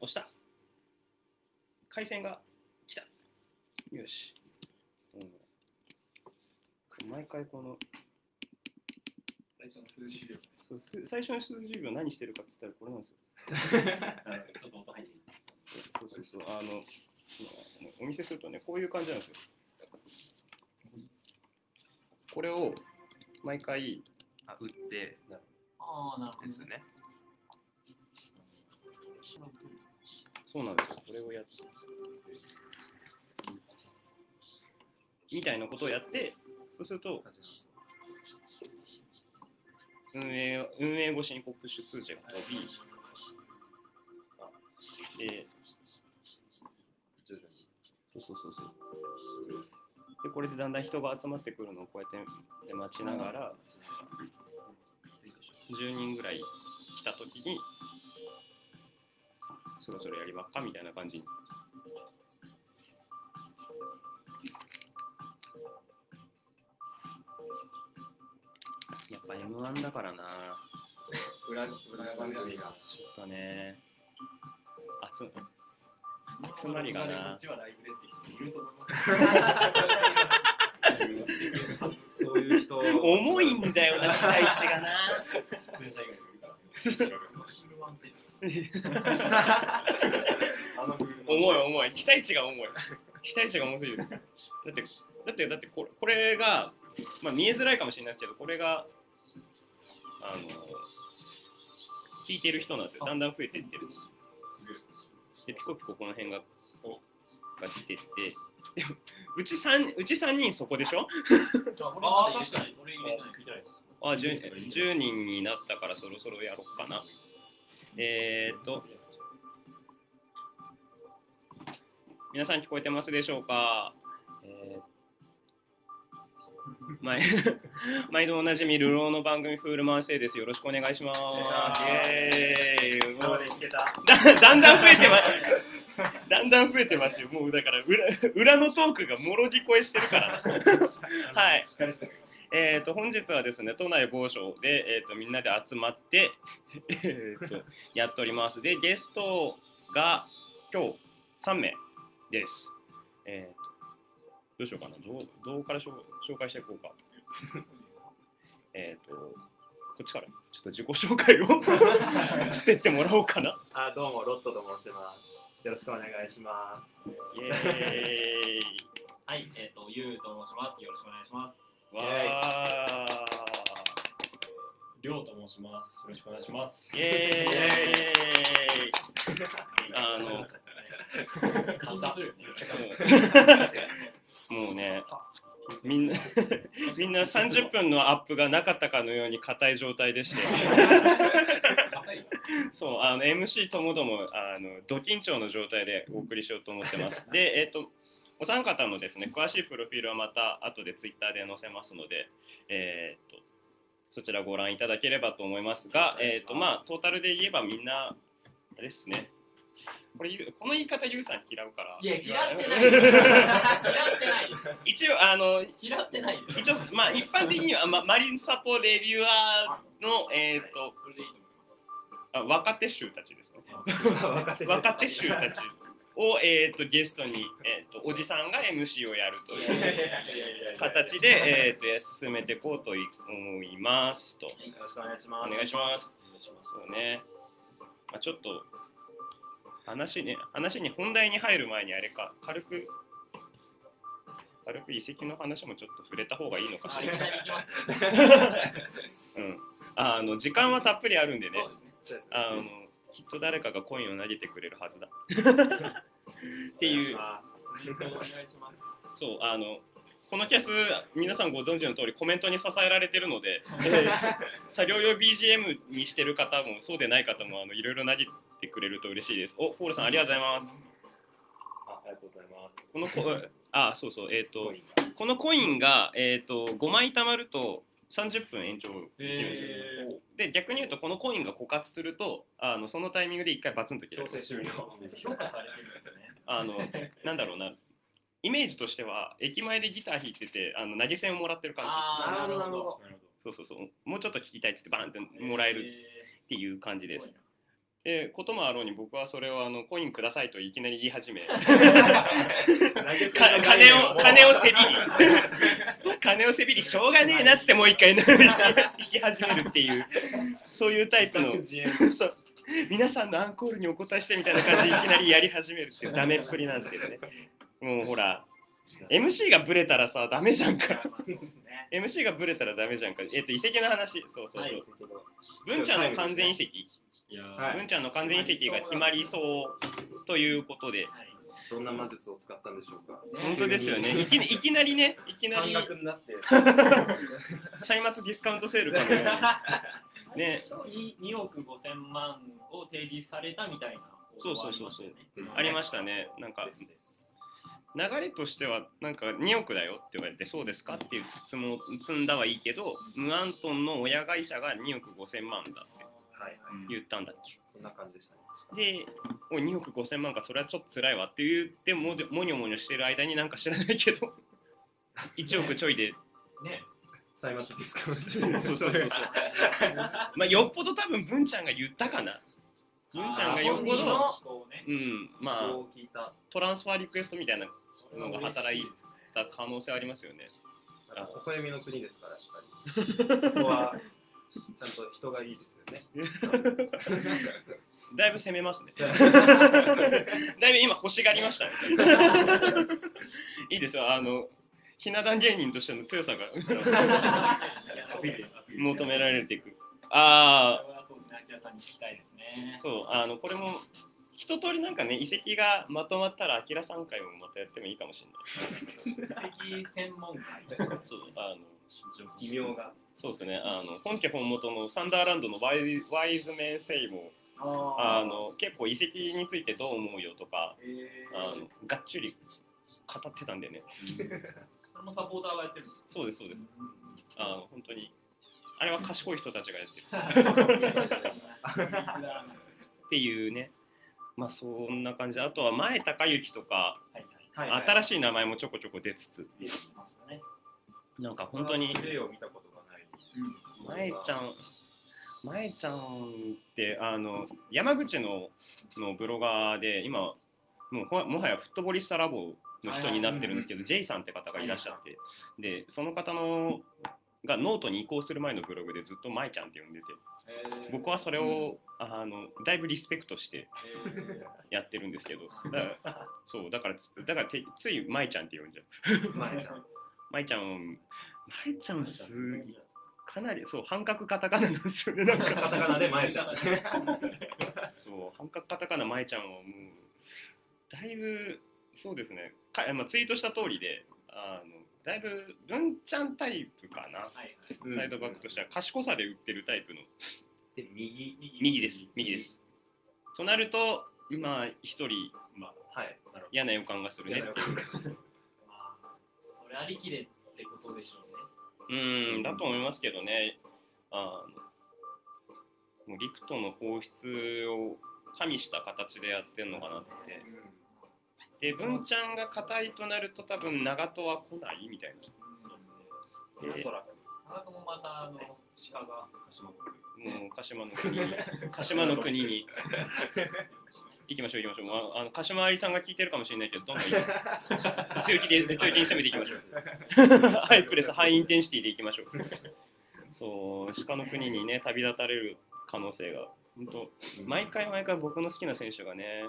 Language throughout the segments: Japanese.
押した。回線が来た。よし、うん、毎回この。最初の数十秒。そうす最初の数十秒何してるかっつったらこれなんですよ。ちょっと音入ってる。そうそうそう。あのお見せするとねこういう感じなんですよ。これを毎回あ打って。ああ、なるほどですね。そうなんです。よこれをやってみたいなことをやってそうす。ると運営運営越しにこうプッシュ通知が飛びでそうそうそうそうでこれでだんだん人が集まってくるのをこうやってで待ちながら10人ぐらい来た時にそろそろやりまっかみたいな感じ。にやっぱ M1 だからな。裏裏番組が。ちょっとね。集集まりがな。こっちはライブでって人いると思います。そういう人重いんだよな期待値がな。出演者以外にいるから。重い重い。期待値が重い。期待値が重すぎる。だってだってだってこれこれが、まあ、見えづらいかもしれないですけどこれがあの聞いてる人なんですよ。だんだん増えていってる。でピコピコこの辺がこうが出てって。でもうち3うち三人そこでしょ？ああ、確かに。それ入れてない。あ 10, 10人になったからそろそろやろうかなえー、っと皆さん聞こえてますでしょうか、えー毎 毎度おなじみ、流浪の番組、フールマンセイです。よろしくお願いします。だだんだん増えてます。だんだん増えてますよ。もうだから裏裏のトークがもろ聞こえしてるからな。はい。えー、と本日はですね都内某所で、えー、とみんなで集まって、えー、とやっております。でゲストが今日3名です、えー、とどうしようかな。どうどうから紹紹介していこうか。えっ、とこっちから。ちょっと自己紹介を してってもらおうかな。あどうもロットと申します。よろしくお願いします。イエーイ。はい、えっと、ゆうと申します。よろしくお願いします。わーりょうと申します。よろしくお願いします。イエーイ あの感動するよね。そうもうねみんなみんな30分のアップがなかったかのように硬い状態でしてそうあの MC ともどもあのド緊張の状態でお送りしようと思ってますでえっ、とお三方のですね詳しいプロフィールはまた後でツイッターで載せますのでえっ、とそちらご覧いただければと思いますがえっ、とまあトータルで言えばみんなですね。これこの言い方ゆうさん嫌うから。いや、嫌ってない。嫌ってない。一応あの嫌ってない。一応まあ一般的には、ま、マリンサポレビュアーのえっ、とそれでいいとあ若手衆たちですね。若手 若手衆たちを、えー、とゲストに、えー、とおじさんが MC をやるという形で、えー、と進めていこうと思いますと。よろしくお願いしおます。願いします。そうね、まあ、ちょっと話に話に本題に入る前にあれか。軽く軽く遺跡の話もちょっと触れた方がいいのかしら。うん。あの時間はたっぷりあるんでね。ですね。そうですね。あのきっと誰かがコインを投げてくれるはずだ。っていいう。お願いします。そうあのこのキャス皆さんご存知の通りコメントに支えられてるので、え ー作業用 BGM にしてる方もそうでない方もあのいろいろ投げてくれると嬉しいです。おフォールさんありがとうございます。あありがとうございます。このこあそうそうえっ、とコインこのコインが、えー、と5枚貯まると30分延長できるんですよ、えで逆に言うとこのコインが枯渇するとあのそのタイミングで1回バツンと切れます。制終了ー、評価されてるんですね。あのなんだろうな。イメージとしては駅前でギター弾いててあの投げ銭をもらってる感じ。なるほどなるほど。そうそうそう。もうちょっと聞きたいっつってバーンってもらえるっていう感じです。えーこともあろうに僕はそれをあのコインくださいといきなり言い始め金を金をせびり。金をせびりしょうがねえなっつってもう一回引き始めるっていう。そういうタイプの。そう。皆さんのアンコールにお答えしてみたいな感じでいきなりやり始めるっていうダメっぷりなんですけどね。もうほら MC がブレたらさダメじゃんか。MC がブレたらダメじゃんかえっと遺跡の話。そうそうそう、はい。文ちゃんの完全移籍いやー、はい。文ちゃんの完全移籍が決まりそうということで。はい。どんな魔術を使ったんでしょうか。本当ですよね。いきいきなりねいきな半り額になって。歳末ディスカウントセールかね。に2億5千万を提示されたみたいなそうそうそうそう。ありましたね。なんか流れとしてはなんか2億だよって言われてそうですかっていう質問を積んだはいいけどムアントンの親会社が2億5千万だ。言ったんだっけ？そんな感じでしたね。でお2億5千万か。それはちょっと辛いわって言ってももにょもにょしてる間になんか知らないけど。1億ちょいで。ね。歳末ディスカウントそうそうそうそう。まあよっぽど多分文ちゃんが言ったかな。文ちゃんがよっぽどね。うん。まあ。トランスファーリクエストみたいなのが働いた可能性ありますよね。微笑みの国ですから、やっぱり。ここはちゃんと人がいいですよね。だいぶ攻めますね。だいぶ今欲しがりましたね。いいですよ。あのひな壇芸人としての強さが。求められていく。あこれはそうですね。アキラさんに聞きたいですね。あ。そう。あのこれも一通りなんかね遺跡がまとまったらあきらさん会もまたやってもいいかもしれない。遺跡専門会。そう。あの異名が。そうですね。あの本家本元のサンダーランドのワイワイズメンセイもああの結構遺跡についてどう思うよとかえあのがっちり語ってたんでね。そのサポーターがやってるんですそうですそうです。あの本当にあれは賢い人たちがやってる。か っていうね。まあそんな感じ。であとは前隆之とかはいはい。新しい名前もちょこちょこ出つつ。出てきましたね。なんか本当にプレーを見たことがない。前ちゃん前ちゃんってあの山口ののブロガーで今もうほもはやフットボリスタラボの人になってるんですけど、J さんって方がいらっしゃってでその方のがノートに移行する前のブログでずっと舞ちゃんって呼んでて僕はそれを、あのだいぶリスペクトしてやってるんですけどだからそうだからつだからてつい舞ちゃんって呼んじゃう。前ちゃん。舞ちゃん舞ちゃんすかなりそう半角カタカナなんですよねなんかカタカナで前ちゃん。そう半角カタカナ舞ちゃん はもうだいぶそうですね。か、まあ、ツイートした通りであのだいぶ文ちゃんタイプかな。はい。うん。サイドバックとしては賢さで売ってるタイプの。で右。右。です。右です。となるとまあ一人、まあ、はい。嫌な予感がするねっていう。まあ、それありきでってことでしょうね。うんだと思いますけどね。あのもう陸との放出を加味した形でやってんのかなって。で文ちゃんが硬いとなると多分長門は来ないみたいな。そうですね。長友もまたあの鹿がもう鹿島の国に。鹿島の国に行きましょう行きましょう。ああの鹿島ありさんが聞いてるかもしれないけどどんどん行く強気で強気に攻めていきましょう。ハイプレスハイインテンシティでいきましょう。そう鹿の国にね旅立たれる可能性が本当毎回毎回僕の好きな選手がね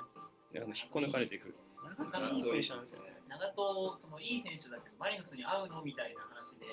あの引っこ抜かれていく。長友いい選手なんですよね。長友、そのいい選手だけど、マリノスに合うのみたいな話で、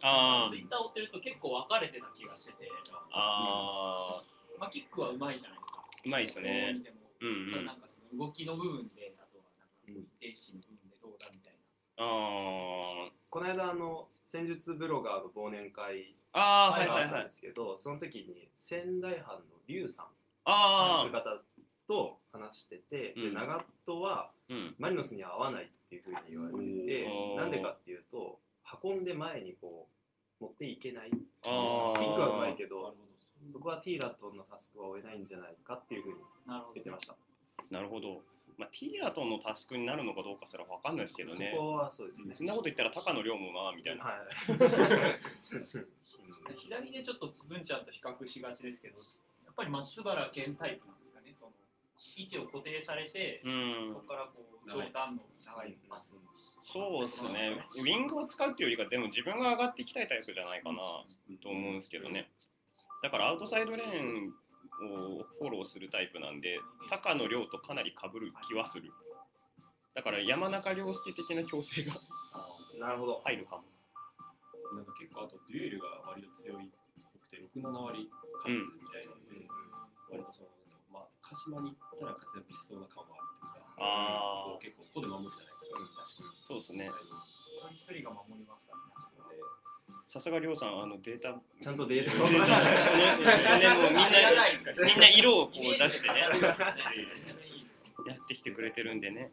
あツイッター追ってると結構分かれてた気がしてて、ああまあ、キックはうまいじゃないですか。うまいですね。どうんうん。それなんかその動きの部分で、あとはなんか一定心の部分でどうだみたいな。あこの間あの戦術ブロガーの忘年会あああはがあったんはい。はいはいですけど、その時に仙台藩の龍さんああという方と話してて、でうん。長門はうん。マリノスには合わないっていうふうに言われてておー。なんでかっていうと運んで前にこう持っていけない。キああックはうまいけなるど。ほそこはティーラトンのタスクは負えないんじゃないかっていうふうにど。なるほど言ってま。した、なるほど。まあ、ティーラトンのタスクになるのかどうかすら分かんないですけどねそ。こはそうですよねそんなこと言ったら高野亮もな、みたいな。はい 左でちょっと文ちゃんと比較しがちですけど、やっぱり松原健タイプなんですかね。位置を固定されて、うんそこからこう上段の長いパスそうですね、ウィングを使うっていうよりか、でも自分が上がっていきたいタイプじゃないかなと思うんですけどね。だからアウトサイドレーンをフォローするタイプなんで、高野亮とかなり被る気はする。だから山中亮介的な強制がなるほど。入るかも。なんか結構あとデュエルが割と強いくて6、7割勝つみたいなので、割とその、まあ、鹿島に行ったら活躍しそうな感はあるというか、あ結構ここで守るじゃないですか、確かに。そうですね。一人一人が守りますからねあそこでさすが亮さん、あのデータ、ちゃんとデータデータねねもうみんな、みんな色をこう出してね、やってきてくれてるんでね。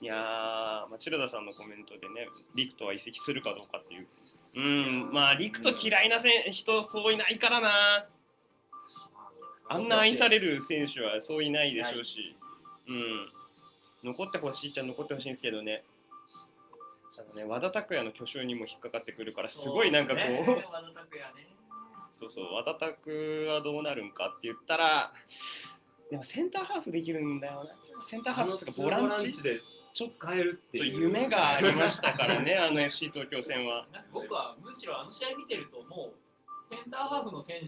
いやー、まあ、チルダさんのコメントでね、リクトは移籍するかどうかっていう。うん、まあ、リクト嫌いなせん人、そういないからな。あんな愛される選手はそういないでしょうし、うん、残ってほしいっちゃ残ってほしいんですけどね。ね、和田拓也の去就にも引っかかってくるから、すごいなんかこう、ね和田拓也ねそうそう、和田拓はどうなるんかって言ったら、でもセンターハーフできるんだよな。センターハーフとかボランチ？でちょっ使えるってという夢がありましたからね、あの FC 東京戦は。僕はむしろあの試合見てるともうセンターハーフの選手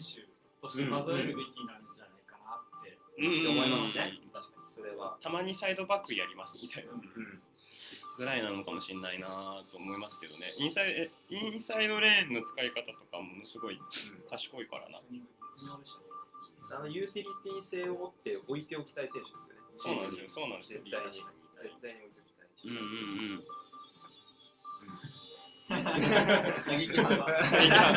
として数えるべきなんじゃないかなって、うん思いますね確かにそれは。たまにサイドバックやりますみたいなうん。ぐらいなのかもしれないなと思いますけどね。インサイえインサイドレーンの使い方とかもすごい賢いからな。絶妙でしたねあのユーティリティ性を持って置いておきたい選手ですよね。そうなんですよ、そうなんですよ絶。対に絶対に置いておきたい。うんうんうん。過激派が過激派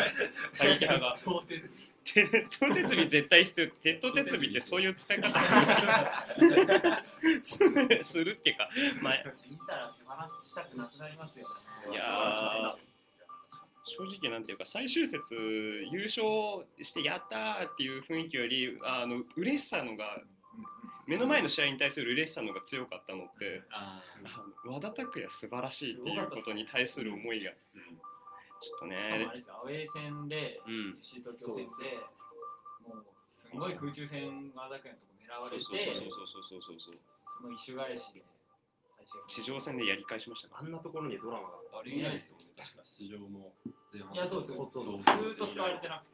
過激派が。鉄塔鉄尾絶対必要。鉄塔鉄尾ってそういう使い方するするっていうか、まあ、見たら手放したくなくなりますよねいやー正直なんていうか最終節優勝してやったーっていう雰囲気よりあの嬉しさのが目の前の試合に対する嬉しさのが強かったのってああの和田拓也素晴らしいっていうことに対する思いがちょっとしかもあねれですよアウェー戦でうん。西東京戦でもうすごい空中戦和田君のとこ狙われてそうそうそうそうそうそうそうその一種返しで地上戦でやり返しましたかあんなところにドラマがあれ以来ですよね、確か出場も前半いやそうですよ。ほとんどずーっと使われてなくて。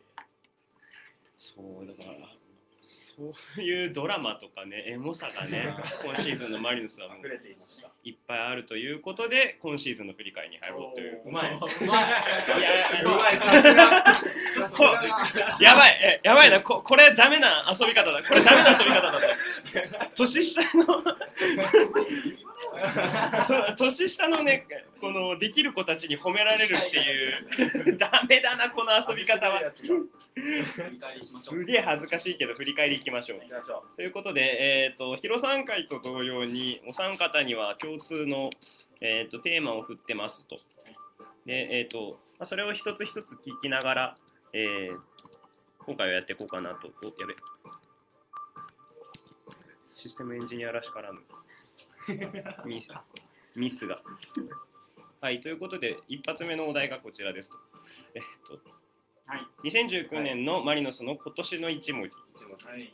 そうだからそういうドラマとかねエモさがね 今シーズンのマリノスはもう溢れていました。いっぱいあるということで今シーズンの振り返りに入ろうといううまいいやうまい。やばい、えやばいな、ここれダメな遊び方だ。これダメな遊び方だぞ。年下のと 年下のね、このできる子たちに褒められるっていう、ダメだな、この遊び方は。すげえ恥ずかしいけど、振り返りいきましょうということで、えー、と広参会と同様にお三方には共通の、えー、とテーマを振ってますと。で、えーとまあ、それを一つ一つ聞きながら、えー今回はやっていこうかなと。おやべ。システムエンジニアらしからぬミスミスが。はい、ということで、一発目のお題がこちらですと。えっ、と、はい2019年のマリノスの今年の一文字。う。一文字。はい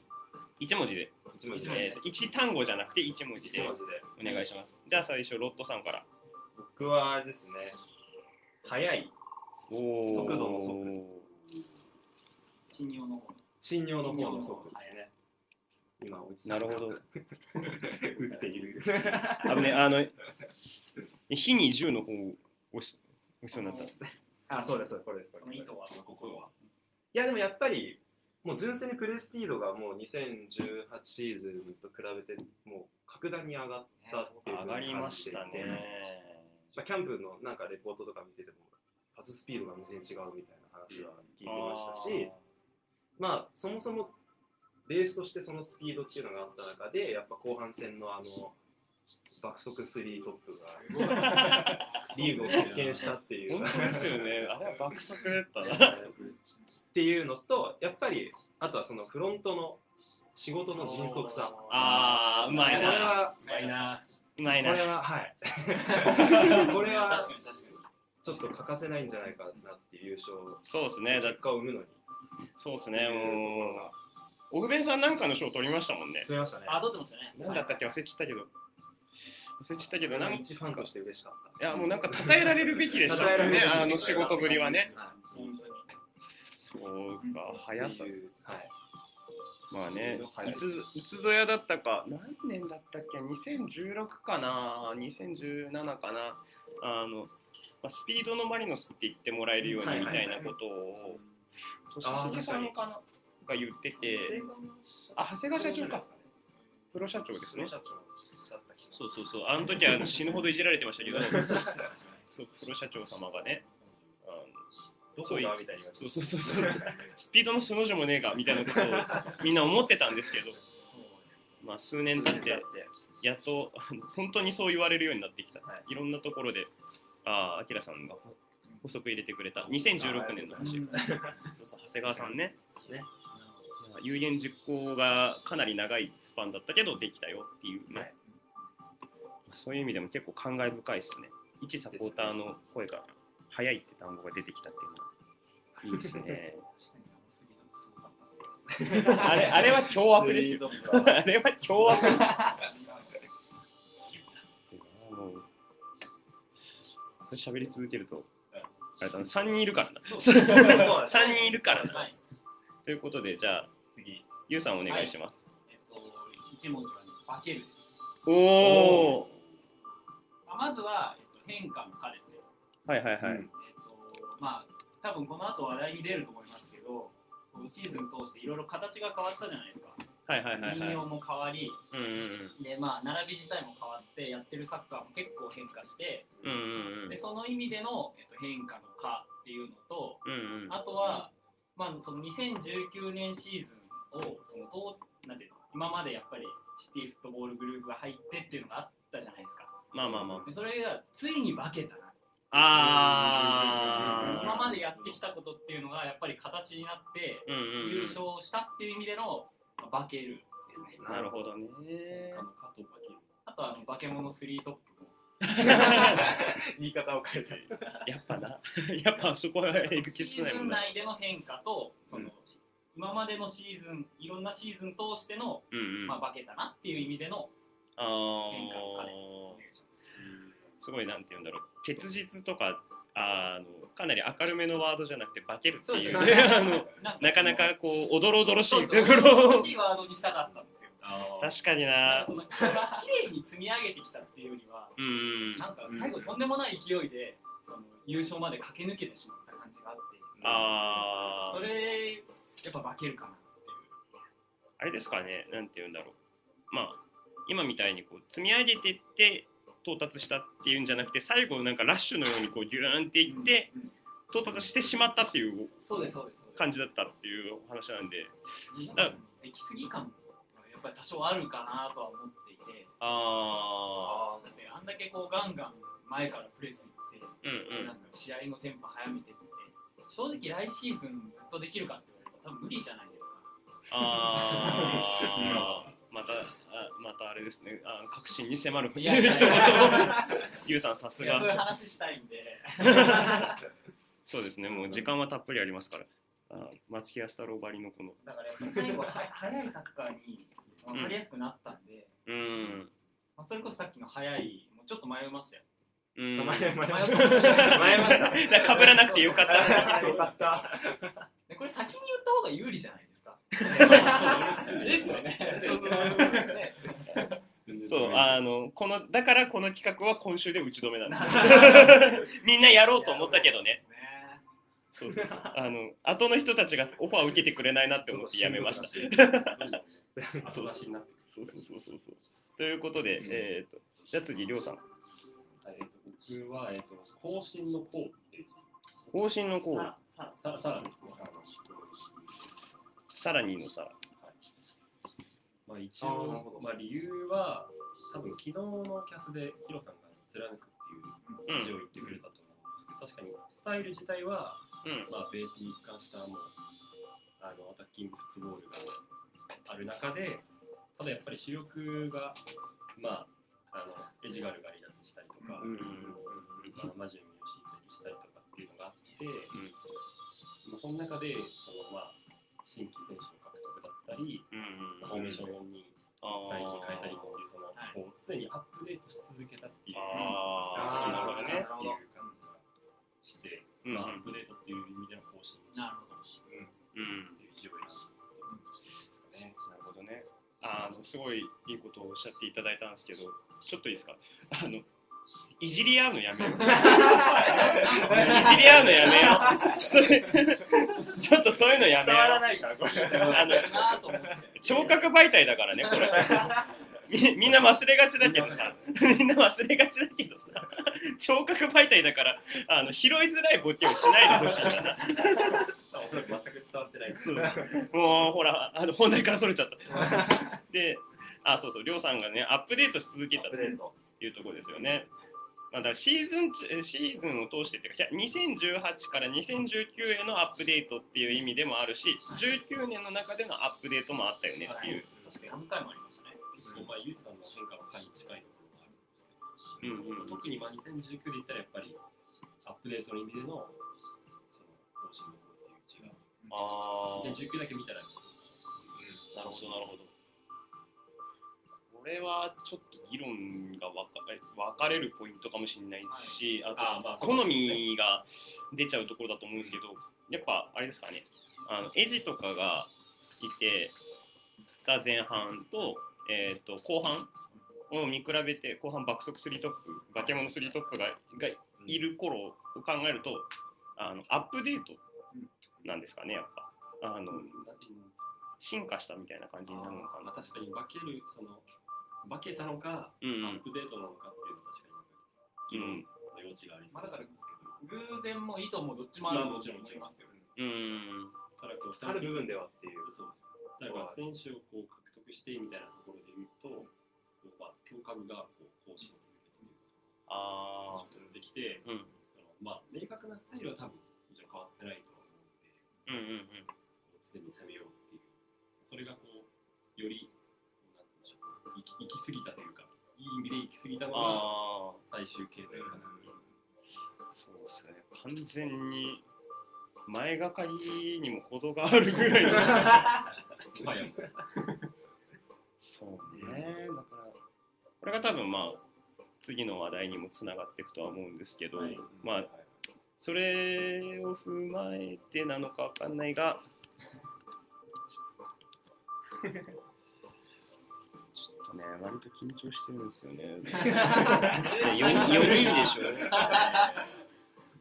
一文字で一文字えー単語じゃなくて一文字で。お願いします。じゃあ最初、ロットさんから。僕はですね、速い、お速度の速信用の方の信用の方の速ですね。今、おじさんがなるほど。打っている。ね、あの、火に銃の方を押し押しそうになった。あ、そうです、そうですこれです。これその意図はここは。いや、でもやっぱり、もう純粋にプレースピードがもう2018シーズンと比べて、もう格段に上がったっていう上がりましたね。まあ、キャンプのなんかレポートとか見てても、パススピードが全然違うみたいな話は聞いてましたし、まあ、そもそもベースとしてそのスピードっていうのがあった中で、やっぱ後半戦のあの、爆速3トップが リーグを席巻したっていう。本当ですよね。あれは爆速だったな。っていうのと、やっぱり、あとはそのフロントの仕事の迅速さ。あー、うまこれいな。は、うまいな。うまいな。これは、はい。これは確かに確かにちょっと欠かせないんじゃないかなっていう優勝そうですね。だ結果を生むのに。そうですね。もう、オグベンさんなんかの賞取りましたもんね。増えましたね。あ、撮ってましたね。なんだったっけ忘れちゃったけど。忘れちゃったけど、なん一ファンとして嬉しかった。や、もうなんか称えられるべきでしたもんね、あの仕事ぶりはね。そうか、い速さ。はい。まあねいついつぞやだったか、何年だったっけ、2016かな、2017かな、あの、まあ、スピードのマリノスって言ってもらえるようにみたいなことを、年重さんかな？が言ってて、あ長谷川社長か。プロ社長ですね。そうそうそう、あの時は死ぬほどいじられてましたけど、そうプロ社長様がね、どこだみたいに言われてそうそうそうそう、スピードの素の字もねえがみたいなことをみんな思ってたんですけど、まあ、数年経って、やっと本当にそう言われるようになってきた。はい。いろんなところで、ああ、アキラさんが補足入れてくれた。2016年の話。そうそう、長谷川さんね。ねまあ有言実行がかなり長いスパンだったけど、できたよっていうね。はいそういう意味でも結構感慨深いですね。一サポーターの声が速いって単語が出てきたっていうのは。いいですね。あれあれは凶悪ですよ。あれは凶悪です。喋り続けると、あれだな、3人いるからな。そうそう3人いるからな。はい。ということで、じゃあ次、ゆうさんお願いします。えっと、一文字はね、化けるです。おおまあまずは、えっと、変化の化ですね。はいはいはい。えっと、まあ、多分この後話題に出ると思いますけど、このシーズン通していろいろ形が変わったじゃないですか。はいはいはいはい。も変わり、うんうんで、まあ、並び自体も変わって、やってるサッカーも結構変化して、うん。うんうんうんで、その意味での、えっと、変化の化っていうのと、うんうん。あとは、まあ、その2019年シーズンをそのどうなんていうの今までやっぱりシティフットボールグループが入ってっていうのがあったじゃないですか。まあまあまあ。でそれがついに化けたな。あ今までやってきたことっていうのがやっぱり形になってうんうんうん優勝したっていう意味でのまあ化けるですね。なるほどね。あの加藤化けるあとはあの化け物スリートップも。言い方を変えたりやっぱな。やっぱそこはえぐシーズンきつないもんな。内での変化とその、今までのシーズンいろんなシーズン通しての、うんうん。まあ、化けたなっていう意味でのあ変化の化でー。お願いします。すごいなんて言うんだろう。結実とかあのかなり明るめのワードじゃなくて化けるっていう。そうね。あのなかなかこうおどろおどろしい。とこ ろ欲しいワードにしたかったんですよ。確かにな。綺麗に積み上げてきたっていうよりは、なんか最後とんでもない勢いでその優勝まで駆け抜けてしまった感じがあって、あー。それやっぱ化けるかなっていう。あれですかねなんて言うんだろうまあ今みたいにこう積み上げてって到達したっていうんじゃなくて最後なんかラッシュのようにこうギューンっていってうん到達してしまったっていう。感じだったっていうお話なんでなんかその出来すぎ感がやっぱり多少あるかなとは思っていて、あだってあんだけこうガンガン前からプレスいって。あうんうんなんか試合のテンポ早めてって正直来シーズンずっとできるかって多分無理じゃないですかああ、また、あまたあれですね、あ確信に迫るいやいやいや ゆうさん、さすいやそういうが。話したいんで そうですね、もう時間はたっぷりありますから。あ松木安太郎ばりのこの。だから最後は速いサッカーに分かりやすくなったんで、うん。まあ、それこそさっきの速いもうちょっと迷いましたようん。前前迷前った前ましただから被らなくてよかった。よかった でこれ先に言った方が有利じゃないですかですよねそうそうねそう、あの、この、だからこの企画は今週で打ち止めなんです。みんなやろうと思ったけどね。そうそうそう。あの、後の人たちがオファーを受けてくれないなって思ってやめました。そうそうそうそうそう。ということで、えっ、と、じゃあ次、りょうさん。僕は、えっと、更新のこうっていう方針のこう、ささささらにですねあのさらにのさ、まあ、一あーなるほど、応まあ、理由は、多分昨日のキャスでヒロさんが貫くっていう記事を言ってくれたと思うんですけど、確かにスタイル自体は、うん。まあ、ベースに一貫したもうあのアタッキングフットボールがある中で、ただやっぱり主力が、まあ、あのエジガルが離脱したりとか、うんまあ、マジュミを親戚したりとかっていうのがあって、まあ、その中でその、まあ、新規選手の獲得だっったり、うんフォーメーション4にあ最新変えたりっていうその、はいもう常にアップデートし続けたっていうあシーズンーなっていう感じがして、うんまあ、アップデートっていう意味での更新なるほどうんっていう非常にですかね。なるほどね。あのすごいいいことをおっしゃっていただいたんですけど、ちょっといいですか？あのいじり合うのやめよう。いじり合うのやめよう。それちょっとそういうのやめよう。ないからこれあのなと思って聴覚媒体だからね、これ。みみんな忘れがちだけどさ、みんな忘れがちだけどさ、聴覚媒体だから、あの拾いづらいボケをしないでほしいんだな。おそらく全く伝わってない。もうほら、あの本題からそれちゃった。で、あ、そうそう、りょうさんがね、アップデートし続けたというところですよね。まあ、だシーズン中シーズンを通してっていうか、2018から2019へのアップデートっていう意味でもあるし、19年の中でのアップデートもあったよねっていう。確かに何回もありましたねまあ、ゆうさんの変化の回に近いところもあるんですけど、うんうん特にまあ2019で言ったらやっぱりアップデートの意味でのその更新の方っていう違う。あー2019だけ見たらなるほど、なるほど。これはちょっと議論が分かれるポイントかもしれないですし、あと、あーまあ好みが出ちゃうところだと思うんですけど、やっぱあれですかね、あのエジとかがいてた前半と,、えー、と後半を見比べて、後半爆速3トップ、化け物3トップががいる頃を考えると、あのアップデートなんですかね、やっぱ。あの進化したみたいな感じになるのかなまあ、。確かに化けるその化けたのか、うんアップデートなのかっていうのは確かに議論の余地がありまあだからますけど、偶然も意図もどっちもあると思いますようん。ただこうある部分ではっていうそうです。だから選手をこう獲得してみたいなところで言うと、こうまあ強化部がこう更新を続けているああ。選手が出てきて、うん。そのまあ明確なスタイルは多分もちろん変わってないとは思うので、うんうんうん。常に攻めようっていう、それがこうより行き行き過ぎたというか、いい意味で行き過ぎたのが。最終形態かなっていう。そうですね。完全に前がかりにも程があるぐらいそうね。だから、これが多分まあ、次の話題にもつながっていくとは思うんですけど、はいまあ、それを踏まえてなのかわかんないが、ね、割と緊張してるんですよね。4, 人でしょ。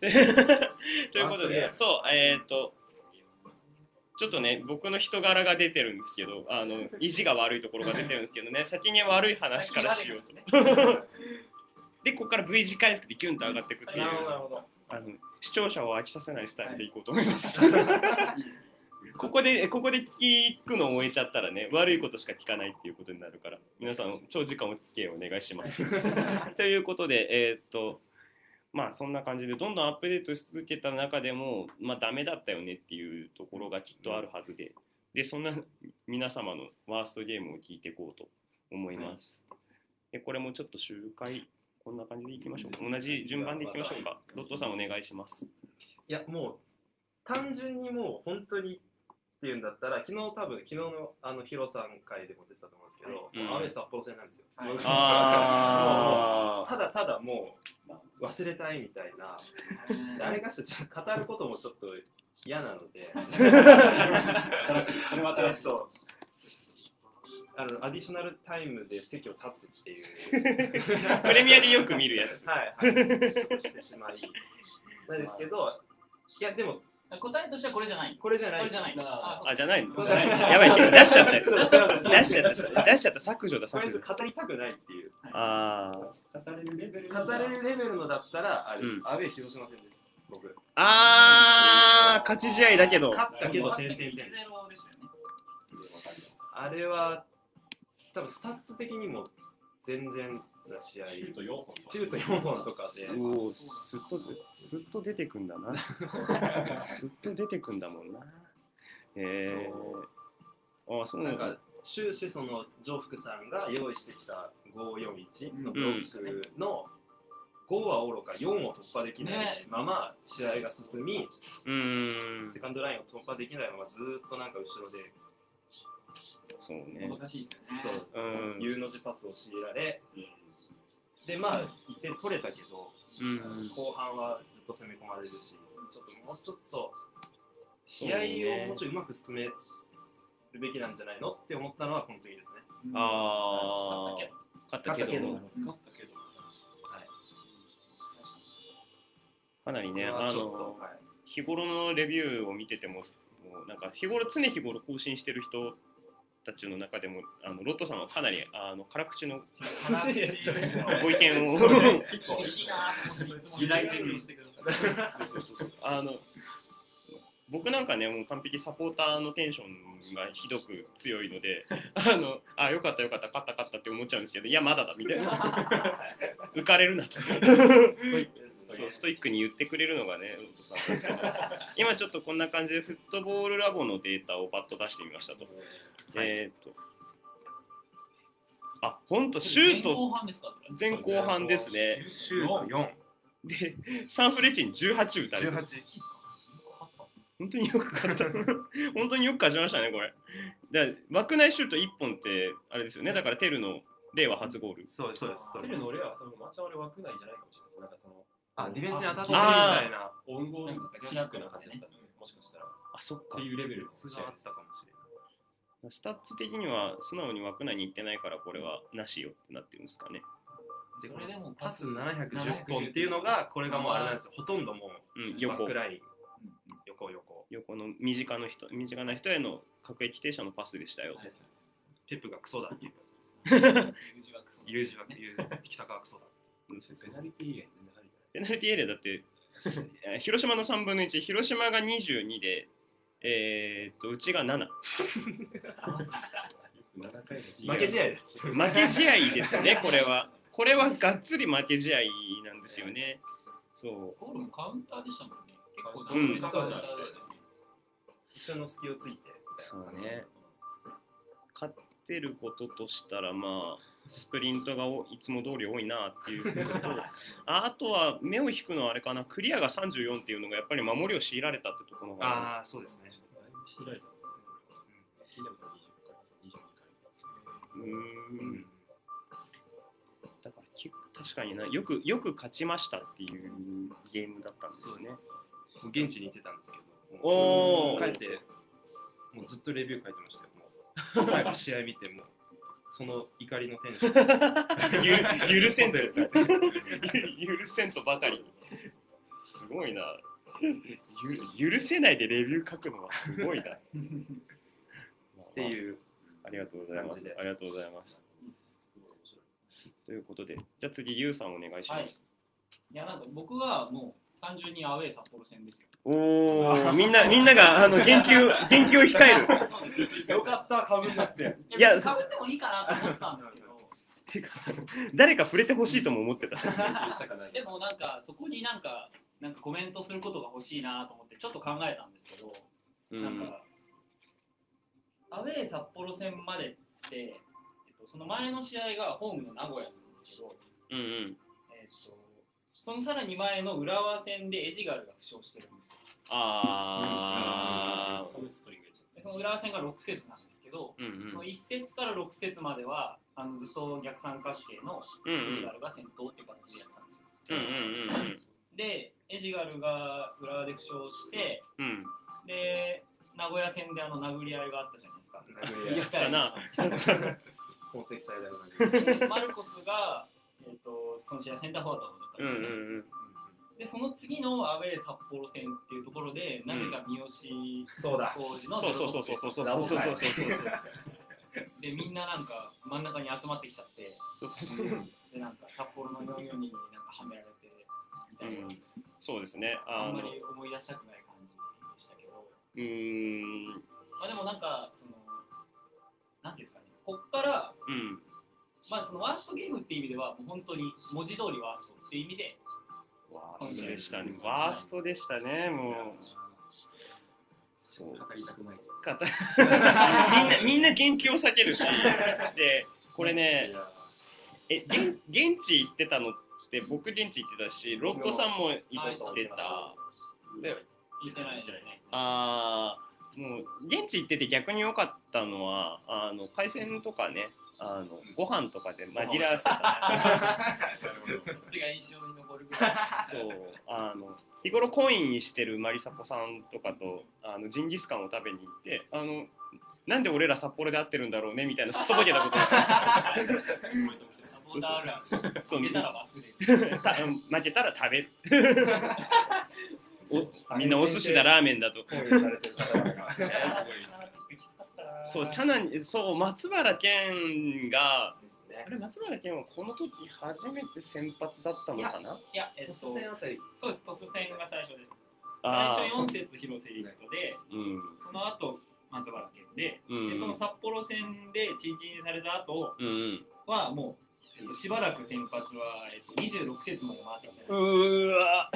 で ということで、そう、えっ、と、ちょっとね、僕の人柄が出てるんですけど、あの意地が悪いところが出てるんですけどね、先に悪い話からしようと。で、ここから V 字回復でキュンと上がっていくっていう、あの視聴者を飽きさせないスタイルでいこうと思います。ここで、ここで聞くのを終えちゃったらね、悪いことしか聞かないっていうことになるから、皆さん、長時間お付き合いお願いします。ということで、えーっと、まあそんな感じでどんどんアップデートし続けた中でもまあダメだったよねっていうところがきっとあるはずででそんな皆様のワーストゲームを聞いていこうと思います、でこれもちょっと周回こんな感じでいきましょうか。同じ順番でいきましょうか。ロットさんお願いします。いやもう単純にもう本当にっていうんだったら昨日多分昨日のあのヒロさん会でも出てたと思うんですけど、うんもうアウェー札幌戦なんですよ、はい。もうあ ただただもう忘れたいみたいな。あれがしちょっと語ることもちょっと嫌なので。新しい、それは新しい。あのアディショナルタイムで席を立つっていう。プレミアでよく見るやつ。はい、はい、してしまい。なんですけどいやでも答えとしてはこれじゃないこれじゃない。これじゃないあじゃないやばい出しちゃった出しちゃった出しちゃった削除だとりあえず削除語りたくないっていう。あー。語れるレベル語れるレベルのだったらあれです、うん。アウェイ広島戦です。僕。あー勝ち試合だけど。勝ったけど点々点1-0でですしたよねあれは多分スタッツ的にも全然な試合シュート4本。シュート4本とかで。おおすっとすっと出てくんだな。すっと出てくんだもんな。えー、あそうなだなんんか終始その上福さんが用意してきた541のブロックの5はおろか4を突破できないね。まま試合が進み、うーん。セカンドラインを突破できないままずーっとなんか後ろで。そうね。難しいですよね。そう。うん。U の字パスを強いられでまあ1点取れたけど、うん後半はずっと攻め込まれるしちょっともうちょっと試合をもうちょいうまく進めるべきなんじゃないのって思ったのはこの時ですね。うんああ勝ったけど勝ったけど勝ったけどはい。かなりねあのはい。日頃のレビューを見ててももうなんか日頃常日頃更新してる人たちの中でもあのロットさんはかなりあの辛口のご意見を。厳しいなと思っていつも時代的にしてくださいそうそうそうあの僕なんかねもう完璧サポーターのテンションがひどく強いのであのあよかったよかった勝った勝ったって思っちゃうんですけどいやまだだみたいな。浮かれるなと そうストイックに言ってくれるのがねロットさんなんですけど今ちょっとこんな感じでフットボールラボのデータをバッと出してみましたと、えーっと。あ本当シュー前ト後半ですか？それ前後半ですね。シュート4、でサンフレチン18打たれて18。本当によく勝った。本当によく勝ちましたねこれ。だから枠内シュート1本ってあれですよね。だからテルの令和初ゴール。そうです、そうです。そうテルの俺はそのマチャオレ枠内じゃないかもしれないです。なんかそのあ、ディフェンスに当たってるみあたいな。オウンゴールチックな感じだったので、もしかしたら。っあそっか。ていうレベルの数字試合ですはあったかもしれない。スタッツ的には素直に枠内に行ってないからこれはなしよってなってるんですかね。それでもパス710本っていうのが、これがもうあれなんですよ。ほとんどもう、うんバ横ックライン、うん。横横。横の身近の人身近な人への各駅停車のパスでしたよ。と、ペップがクソだっていうやつです。友人はクソユージは、ユー北川クソだ。う。んそうそう。ペナルティーペナルティーエリアだって えー広島の3分の1広島が22でえーっとうちが77回負け試合です。負け試合ですねこれは。これはがっつり負け試合なんですよね。そう。ゴールもカウンターでしたもんね。結構うんカウンターでしたね一緒の隙をついて。そうね。勝ってることとしたらまあスプリントがおいつも通り多いなっていうこととああとは目を引くのはあれかなクリアが34っていうのがやっぱり守りを強いられたってところがああ、そうですね。だいぶ強いられたんですね。聞いたこと20回、22回。うんん。だからき確かになよくよく勝ちましたっていうゲームだったんですね。現地に行ってたんですけど、おー帰って、もうずっとレビュー書いてましたよ。もう 試合見ても、その怒りのテンション。ゆ許せんと 許せんとばかり。すごいな。ゆ許せないでレビュー書くのはすごいな。っていう。ありがとうございます。ありがとうございます。ということでじゃあ次ゆうさんお願いします、いやなんか僕はもう単純にアウェー札幌戦ですよ。おおみんなみんながあの言及言及を控える。よかった、かぶんなくて。いやかぶってもいいかなと思ってたんですけど。てか誰か触れてほしいとも思ってた。でもなんかそこになんかなんかコメントすることが欲しいなと思ってちょっと考えたんですけど、うん。なんかアウェー札幌戦までって、えっと、その前の試合がホームの名古屋なんですけど、うんうん。えっと、そのさらに前の浦和戦でエジガルが負傷してるんですよ。あそのストリングやっちゃでその浦和戦が6節なんですけど、ーうん。その1節から6節まではあのずっと逆三角形のうんうんエジガルが先頭っていう形でやってたんですよ。うんうんうんでエジガルが浦和で負傷してうん。うんで名古屋戦であの殴り合いがあったじゃないですか。やったな。本石 最大のでマルコスが、えー、とその試合センターフォワードだったうんんですよね、うん。うん。でその次のアウェー札幌戦っていうところで、なぜか三好そうだ。浩二のそうそうそうそうそうそうそうそう。そうそうそうでみんななんか真ん中に集まってきちゃって。そうそうでなんか札幌の442になんかはめられてみたいな、うん。そうですね。あの。あんまり思い出したくない感じでしたけど、うーん。まあ、でもなんかそのなんていうんですかね。こっからうんまあそのワーストゲームっていう意味ではもう本当に文字通りワーストっていう意味でワーストでしたね。ワーストでしたねもう。そう。語りたくないです。方 みんなみんな言及を避けるし。でこれねえ現現地行ってたのって僕現地行ってたしロットさんも行ってた。で言ってないですね。あーもう現地行ってて逆に良かったのはあの海鮮とかねあのご飯とかで紛らわせたこ っちが印象に残るぐらい。そう。あの日頃コインにしてるマリサポさんとかとあのジンギスカンを食べに行ってあのなんで俺ら札幌で会ってるんだろうねみたいなすっとぼけたこと。サポーターあるある。そう負けたら忘れる。た負けたら食べ。る おみんなお寿司だラーメンだと そうチャナにそう松原健があれ松原健はこの時初めて先発だったのかな？いやえっと突然あたり。そうですトス戦が最初です。あ最初4節広瀬陸斗でーうん。その後松原健でうん。でその札幌戦でチンチンにされた後はもう、えっと、しばらく先発は、えっと、26節まで回ってきてうないーわ。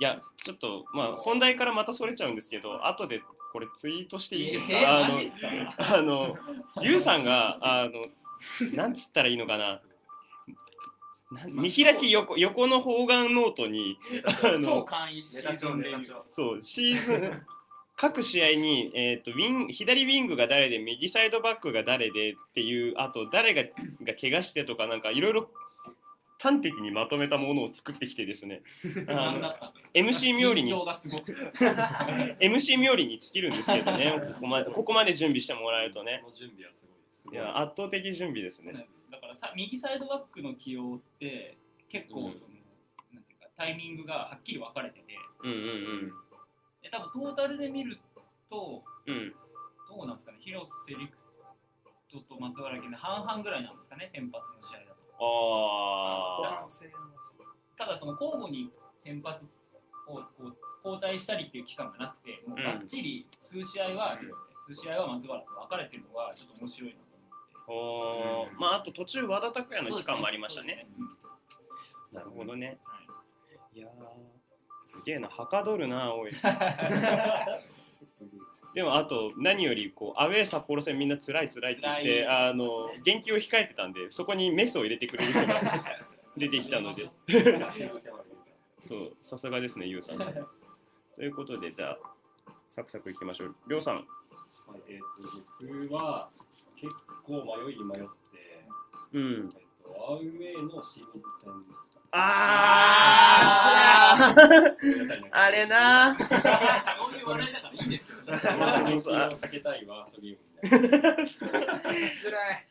いやちょっとまあ本題からまたそれちゃうんですけど後でこれツイートしていいですか、えーあのあのゆうさんがあのなんつったらいいのかな？見開き横横の方眼ノートにあ超の簡易シーズンそうシーズン 各試合に、えー、とウィン左ウィングが誰で右サイドバックが誰でっていうあと誰がが怪我してとかなんかいろいろ端的にまとめたものを作ってきてですね MC 冥利に。MC 冥利に尽きるんですけどねここまでここまで準備してもらえるとね。この準備はすごいや圧倒的準備ですね。だからさ右サイドバックの起用って結構その、なんていうかタイミングがはっきり分かれてて。うんうんで多分トータルで見るとうん。うんどうなんですかね。広瀬陸斗と松原健で半々ぐらいなんですかね先発の試合あただその交互に先発をこう交代したりっていう期間がなくてもうがっちり数試合は広瀬、数試合は松原と分かれてるのがちょっと面白いなとーおー。まああと途中和田拓也思っての期間もありましたね。そうですなるほどね。はい。いやー。すげえな。はかどるなおい でもあと何よりこうアウェー札幌戦みんな辛い辛いって言ってあの元気を控えてたんでそこにメスを入れてくれる人が 出てきたので。そうさすがですねゆうさん。ということでじゃあサクサクいきましょう。りょうさん。はい、えー、と僕は結構迷いに迷って、うん。えっと、アウェーの清水戦です。か。あーごめんなさい。ねあれなそういう笑いだからいいんですよね。そうそうそ避けたいワーストゲームみたいな。つらい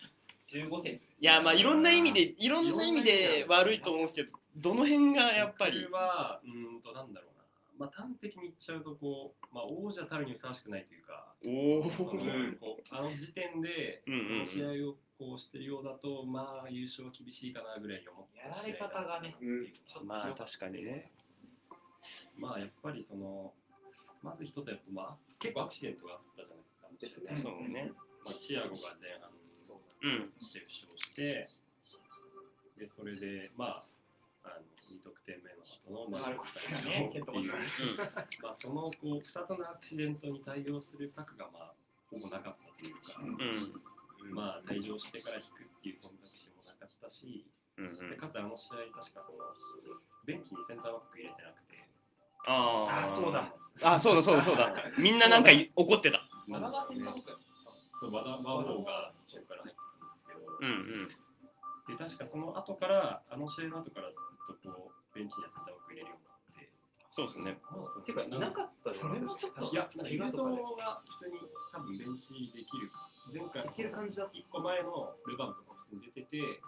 15節いやまあいろんな意味でいろんな意味で悪いと思うんですけどどの辺がやっぱり？僕は、うーんと、なんだろうな。まあ、端的に言っちゃうと、こう、まあ、王者たるにふさわしくないというか、おおそのこうあの時点で、この試合をこうしてるようだと、まあ、優勝は厳しいかなぐらいに思ってやられ方がね、うんちょっとまあ確かにね。まあやっぱりそのまず一つやっぱまあ結構アクシデントがあったじゃないですか。ですね。そうね。まあ、チアゴが前半うん。で負傷して、でそれでまああの2得点目の後のマルコスね蹴っ飛ばしまあそのこう2つのアクシデントに対応する策がまあほぼなかったというか、うんまあ退場してから引くっていう選択肢もなかったし、うんうん。でかつあの試合確かそのベンチにセンターバック入れてなくて。あー。あそうだ。あそうだそうだそうだ。みんななんかい怒ってた。和田が先頭僕そう、和田和王が途中から入ったんですけど、うんうん。で確かその後から、あの試合の後からずっとこうベンチにはセンターバック入れるようにそうですね。てかいなかったじゃんそれもちょっといや、なんか映像怪我とかで。が普通に多分ベンチできる、前回できる感じだった1個前のルヴァンとか普通に出てて、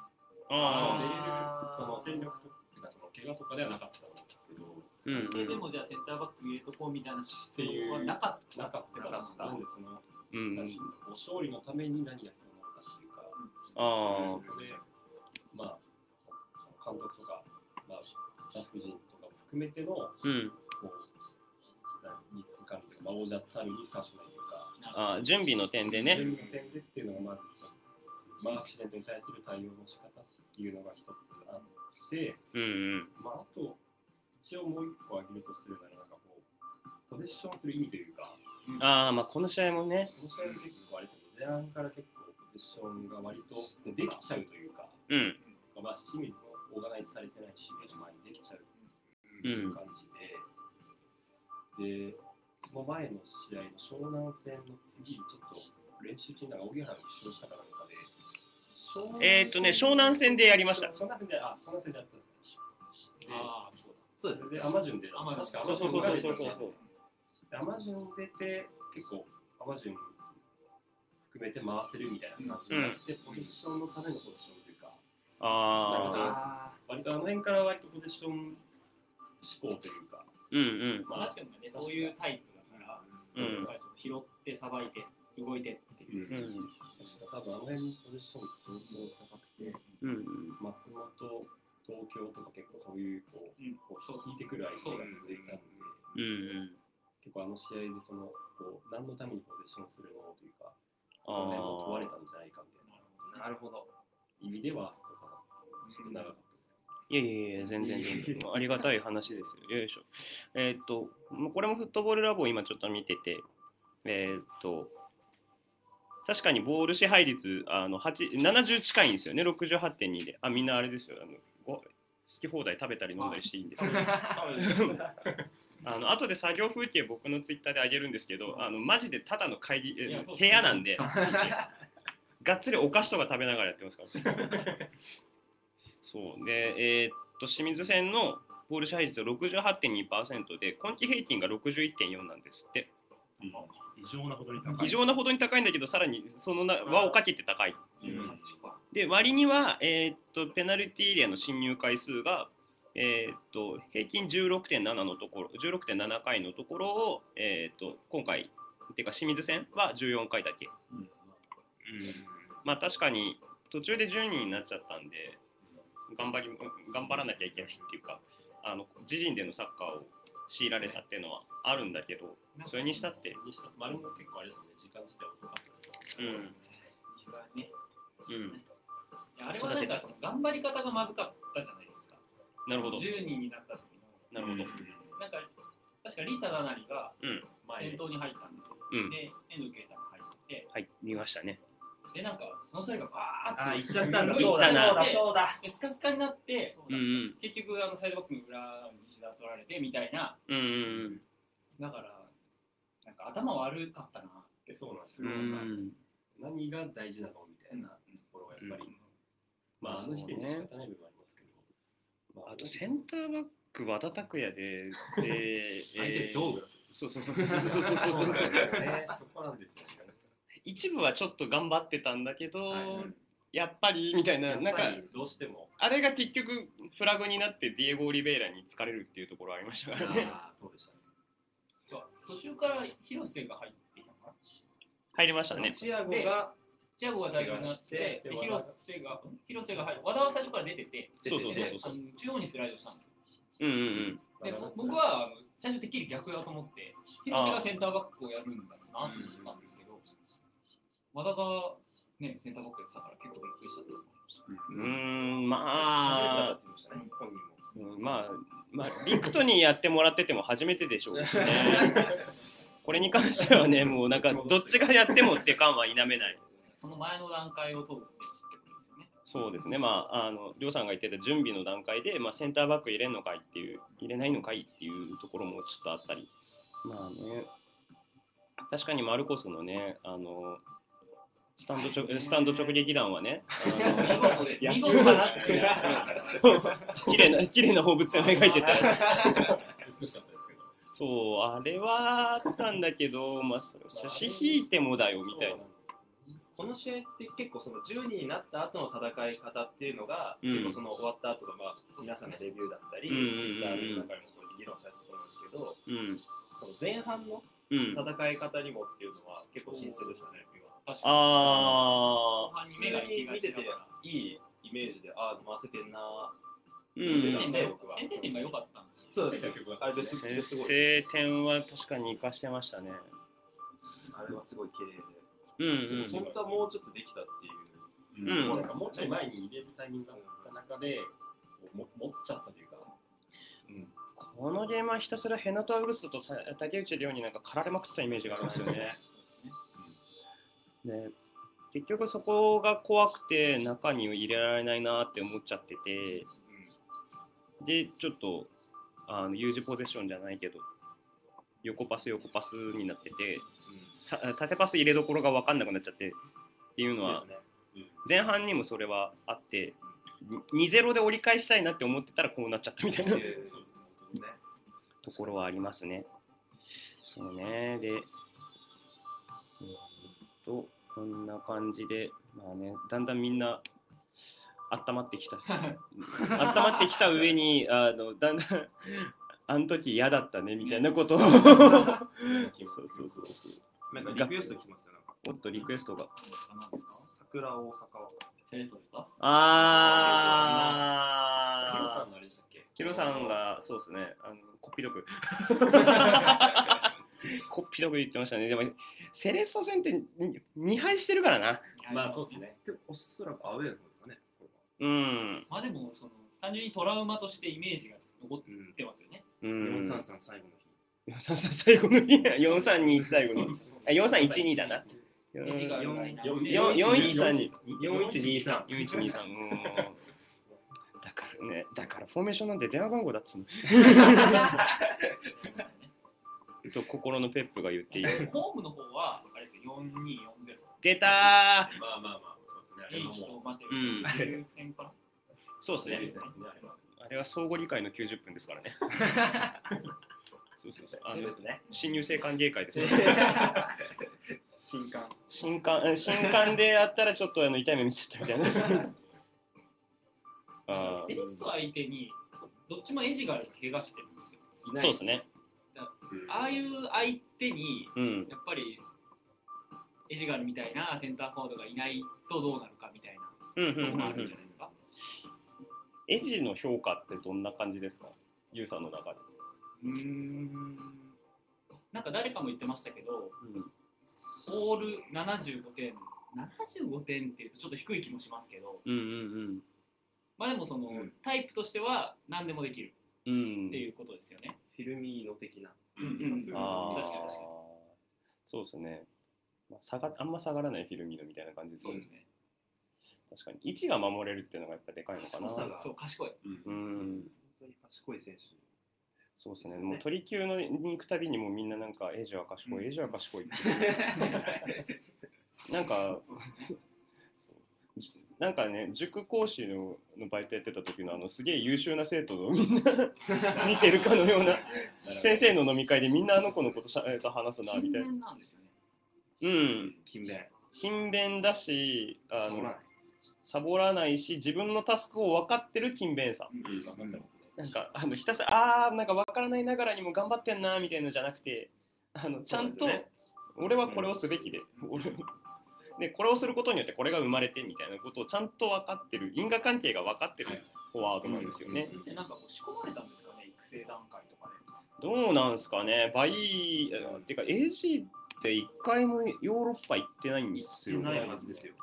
あその戦力とか、その怪我とかではなかったんですけど、うんうんでもじゃあセンターバック入れとこうみたいな姿勢はなかったなかったから、なんでその、うんなんかこう勝利のために何が必要なのかっていうか、あそれで、まあ、監督とか、まあ、スタッフ陣含めての、うん。う、リスク管理とか、まあ、王者たるに差しないというか、あー準備の点でね準備の点でっていうのがまず一つ、まあ、アクシデントに対する対応の仕方っていうのが一つあって、うんうんまあ、あと、一応もう一個挙げるとするなら、なんかこう、ポゼッションする意味というか、ああまあこの試合もねこの試合は結構あれですね、前半から結構ポゼッションが割とできちゃうというか、うんまあ、清水のオーガナイズされてない守備が前にできちゃううん感じで、で、その前の試合の湘南戦の次、ちょっと練習中になんか荻原が負傷したかなんかで、えーっとね湘南戦でやりました。湘南戦で、あ、湘南戦でやったんですね。で、ああ、そうそうですそれでアマジュンで、アマジュン確かそうそうそうそうそうそうでアマジュン出て、結構アマジュン含めて回せるみたいな感じになって、ポジションのためのポジションというか、あああ割とあの辺から割とポジション思考というか、うんうん。まあ、確かにね、そういうタイプだから、うん。やっぱりその拾って、さばいて、動いてっていう。うん。確か多分あの辺ポジション相当高くて、うん松本、東京とか結構そういうこう、うん。こう引いてくる相手が続いたんで、うんうん。結構あの試合でそのこう何のためにポジションするのというか、そあの辺も問われあたんじゃないかみたいな。なるほど。意味ではストかな。ちょっと長かった。いやいやいや全然全然。ありがたい話ですよ。よいしょ。えーっとこれもフットボールラボを今ちょっと見ててえーっと確かにボール支配率あの8 70近いんですよね。68.2で。あみんなあれですよ。あのご好き放題食べたり飲んだりしていいんで。あの後で作業風景僕のツイッターであげるんですけどあのマジでただの会議部屋なんで。がっつりお菓子とか食べながらやってますから、そう。でえーっと清水戦のボール支配率は68.2%で今季平均が61.4なんですって。異常なほどに高い。異常なほどに高いんだけどさらにそのな輪をかけて高い。で割には、えーっとペナルティーエリアの侵入回数が、えーっと平均16.7のところ16.7回のところを、えーっと今回っていうか清水戦は14回だけ、うん。まあ確かに途中で10人になっちゃったんで頑張り頑張らなきゃいけないっていうかあの自陣でのサッカーを強いられたっていうのはあるんだけどそれにしたってにした丸も結構あれですね、時間自体遅かったですうんねうんあれはなんかその頑張り方がまずかったじゃないですか。なるほど10人になった時の。なるほどなんか、確かリータダナリがうん先頭に入ったんですよ。うんで、遠藤啓太が入ってはい見ましたねて、で、なんか、その際がバーってあ行っちゃったんだ。行 そうだそうだそうだ。でスカスカになって、うんうん。結局あのサイドバックの裏に石田取られてみたいな、うんうんだから、なんか頭悪かったなって。そうなんですうよ。ん。何が大事なのみたいなところはやっぱり、まあ、あの時点で仕方ない部分はありますけど、まあとセンターバック和田拓也でで、相手道具だそうそうそうそうそうそうそうそうそうね、そこなんですよ。一部はちょっと頑張ってたんだけど、はいやっぱりみたいななんかどうしても、あれが結局フラグになってディエゴ・オリベイラに疲れるっていうところありましたからね。ああ、そうでしたね。途中から広瀬が入ってきたのかな入りましたね。チアゴがチアゴが代表になって、広瀬が、ん。広瀬が入る。和田は最初から出てて、そうそうそうでそう。あの中央にスライドしたんですよ。うんうんでぼ僕は最初てっきり逆だと思って、広瀬がセンターバックをやるんだろうなと思ったんですけど、和田が、ね、センターバックやってたから結構びっくりしたと思いました。うんまあね、ん。まあまあリクトにやってもらってても初めてでしょうしね。これに関してはねもうなんかどっちがやってもって感は否めない。その前の段階を通。そうですね、まあ、あの、りょうさんが言ってた準備の段階で、まあ、センターバック入れんのかいっていう、入れないのかいっていうところもちょっとあったり、まあね、確かにマルコスのね、あの、スタンド直スタンド直撃弾はね、見あ事だなって。の 綺麗な綺麗な放物線を描いてたやつ。美しかったですけど。そう、あれはあったんだけど、まあ、それ差し引いてもだよみたいな。この試合って結構その10人になった後の戦い方っていうのが、うん結構その終わった後のまあ皆さんのレビューだったり、うんうんうんうんツイッターの中でもこう議論されてたと思うんですけど、うん。その前半のうん。戦い方にもっていうのは結構新鮮でしたね、今。確かにああ、普通後半に目が行きがに見ててちだから。いいイメージで、ああ、回せてんな。うん。先点が僕は先点点が良かったんですよ。そうですね、あれです先ですごい。制点は確かに生かしてましたね。あれはすごい綺麗で。うんうん。本当はもうちょっとできたっていう。うんもうなんかもうちょい前に入れるタイミングがあった中で、も持っちゃったというか、このゲームはひたすらヘナト・アウグストとた竹内涼になんか駆られまくったイメージがありますよね。ね。結局そこが怖くて中に入れられないなって思っちゃってて。でちょっとあの有事ポゼッションじゃないけど横パス横パスになっててさ縦パス入れどころが分かんなくなっちゃってっていうのは前半にもそれはあって2-0で折り返したいなって思ってたらこうなっちゃったみたいなそうですね。ね。ところはありますね。そうね。で、えーっと、こんな感じで、まあね、だんだんみんな温まってきた。温まってきた上に、あのだんだん、あの時嫌だったねみたいなことを。そうそうそうそう。なんかリクエスト来ますよなんかおっと、リクエストが。桜大阪はあー。何でしたっけ？ヒロさんが、そうですね、あの、こっぴどく。こっぴどく言ってましたね。でも、セレッソ戦って2敗してるからな。まあそうですね。でおそらくアウェーですかねこうん。まあでもその単純にトラウマとしてイメージが残ってますよね。ううんん。433最後の日433最後の日。432最後の日。あ、431だな。エジが4いないな4 4132。4123 4123。うん。だからね、だからフォーメーションなんて電話番号だっつうの。と心のペップが言っている。ホームの方はあれですよ4240。出たーまあまあまあ、そうですね。あエイキれももとマテウうん。そうですねあれは。あれは相互理解の90分ですからね。そうそうそう。あのですね。新入生歓迎会ですよ。新刊新刊新刊でやったらちょっとあの痛い目見せちゃったみたいな。あセレッソ相手にどっちもエジガルが怪我してるんですよ。ーそうですね。ああいう相手にうん。やっぱりエジガルみたいなセンターフォワードがいないとどうなるかみたいなうんうんところもあるんうんじゃないですか？エジの評価ってどんな感じですか？ユウさんの中で。うーんなんか誰かも言ってましたけど、うんオール75点、75点っていうとちょっと低い気もしますけど、うんうんまあでもその、うんタイプとしては何でもできるうん。うん。っていうことですよね。フィルミーノ的なうんうんああ確かに確かに。そうですね。まあ、下があんま下がらないフィルミーノみたいな感じですよねそうですね。確かに位置が守れるっていうのがやっぱでかいのかな。賢さがそう、賢い。うん。本当に賢い選手そうですね。もう鳥級のに行くたびにもうみんななんかエイジは賢い、エイジは賢いって。なんかなんかね塾講師ののバイトやってた時のあのすげえ優秀な生徒の みんな見てるかのような 先生の飲み会でみんなあの子のことしゃえーと話すなみたいな。なんですよね。うん。勤勉勤勉だしあのサボらないし自分のタスクを分かってる勤勉さ。うん。なんかあのひたすらあーなんか分からないながらにも頑張ってんなみたいなのじゃなくてあのちゃんと、ね俺はこれをすべきで、俺でこれをすることによってこれが生まれてみたいなことをちゃんと分かってる因果関係が分かってるフォワードなんですよね。で、なんかこう仕込まれたんですかね、育成段階とかで。どうなんすかね？バイえてか AG って一回もヨーロッパ行ってないんですよないね。はずですよ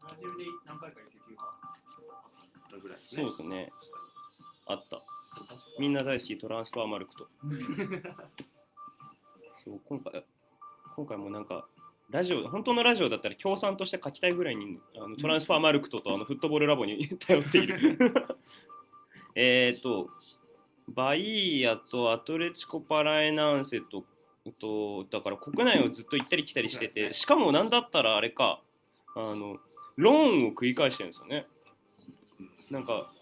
ブラジルで何回か移籍が。ぐらいですねそうですね。あった。みんな大好きトランスファーマルクと。そう今回今回もなんかラジオ本当のラジオだったら協賛として書きたいぐらいにあのトランスファーマルクトとあの フットボールラボに 頼っている。えっとバイーヤとアトレチコ・パラエナンセととだから国内をずっと行ったり来たりしててしかもなんだったらあれかあのローンを繰り返してるんですよね。なんか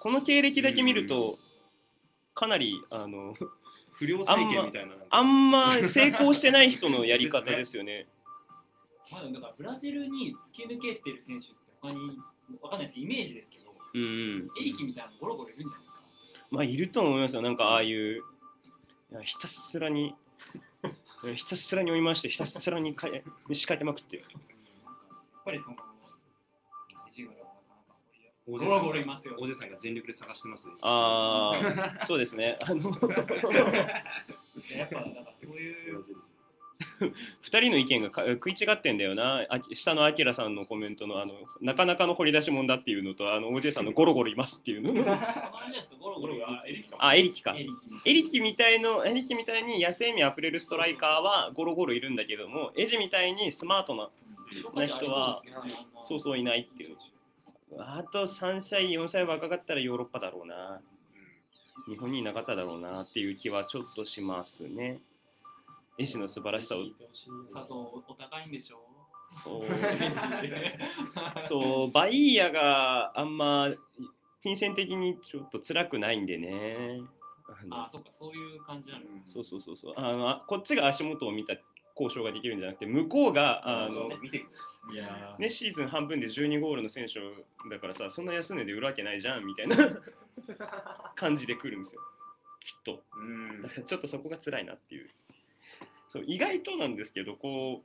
この経歴だけ見るとかなりあの不良債権みたいな。あんま成功してない人のやり方ですよね。まあでもだからブラジルに突き抜けてる選手って他にわかんないですイメージですけど、うんうん。エリキみたいなのゴロゴロいるんじゃないですか？まあいると思いますよ。なんかああいういやひたすらに ひたすらに追いましてひたすらにかえ仕掛けまくって。なんかやっぱりそのエジガルはなかなかおゴロゴロいますよ。おじさんが全力で探してますよああそうですね。あの やっぱだからそういう 二人の意見がか食い違ってんだよな。あ下のアキラさんのコメントのあのなかなかの掘り出し物だっていうのとあの OJ さんのゴロゴロいますっていうの。あエリキか。あエリキかエ。リキエリキみたいのエリキみたいに野生味あふれるストライカーはゴロゴロいるんだけどもエジみたいにスマートなな人はそうそういないっていうあと3歳4歳若かったらヨーロッパだろうな日本にいなかっただろうなっていう気はちょっとしますね絵師の素晴らしさを。お高いんでしょそう。そう。バイヤがあんま金銭的にちょっと辛くないんでね。あそうかそういう感じなのそうそうそうそう。あのあこっちが足元を見た交渉ができるんじゃなくて向こうがあの、見てくいやね、シーズン半分で12ゴールの選手だからさそんな安値で売るわけないじゃんみたいな。感じで来るんですよ。きっと。うん。ちょっとそこが辛いなっていうそう意外となんですけどこう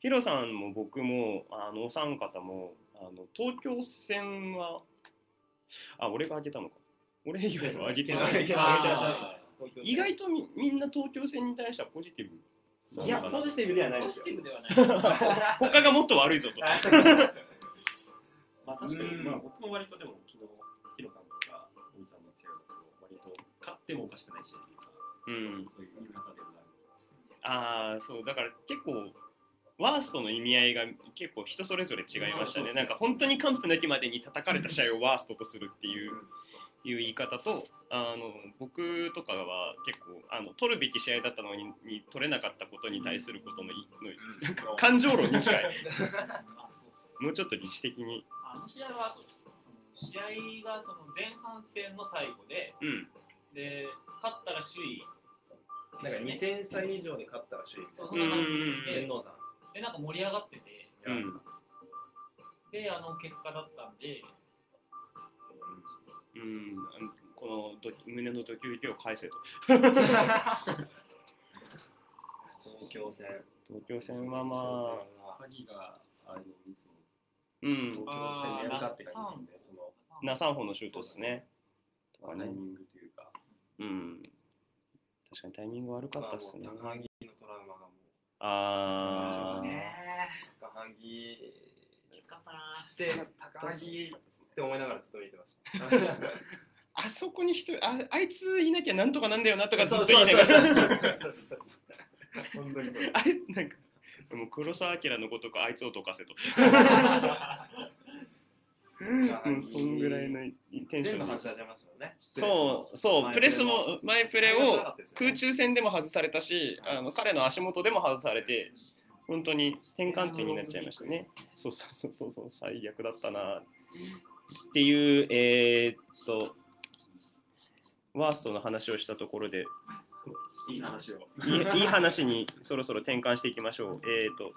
ヒロさんも僕もあのお三方もあの東京戦はあ俺が挙げたのか。俺以外は挙げてない。意外とみみんな東京戦に対してはポジティブ。いやポジティブではないですよ。ポジティブではない。他がもっと悪いぞと。まあ確かに、うん。まあ僕も割とでも昨日、ヒロさんとか、おじさんの強いの割と勝ってもおかしくない試合というん。そういう見方でもあああそうだから結構ワーストの意味合いが結構人それぞれ違いましたね。なんか本当に完膚なきまでに叩かれた試合をワーストとするっていういう言い方とあの僕とかは結構あの取るべき試合だったのにに取れなかったことに対することのいのなんか感情論に近い。もうちょっと理知的に。あの試合はその試合がその前半戦の最後でうん。で勝ったら首位なんか2点差以上で勝ったら首位そうそんな感じ。うんで天皇さん。でなんか盛り上がってて。うん。であの結果だったんで。うん。このド胸のドキドキを返せと。東京戦。東京戦はまあ。鍵があのミスうん。東京戦でやるかって感じですね、そのナサンホのシュートですね。とかね。タイミングというか、うん確かにタイミング悪かったっすね。のトラウマがもうあー。ね高木きつかったなきついな高木って思いながらずっと見てました。あそこに人ああいついなきゃなんとかなんだよなとかずっそうと言いながら。本当にそうあれなんかもう黒澤明のごとくあいつを溶かせと もうそんぐらいのテンションで。全部外されましたよね。そうそう。プレスも前プレを空中中戦でも外されたしあの彼の足元でも外されて本当に転換点になっちゃいましたね。そうそうそうそうそう最悪だったなっていうえーっとワーストの話をしたところで。いい話を。いい話にそろそろ転換していきましょう。えー、と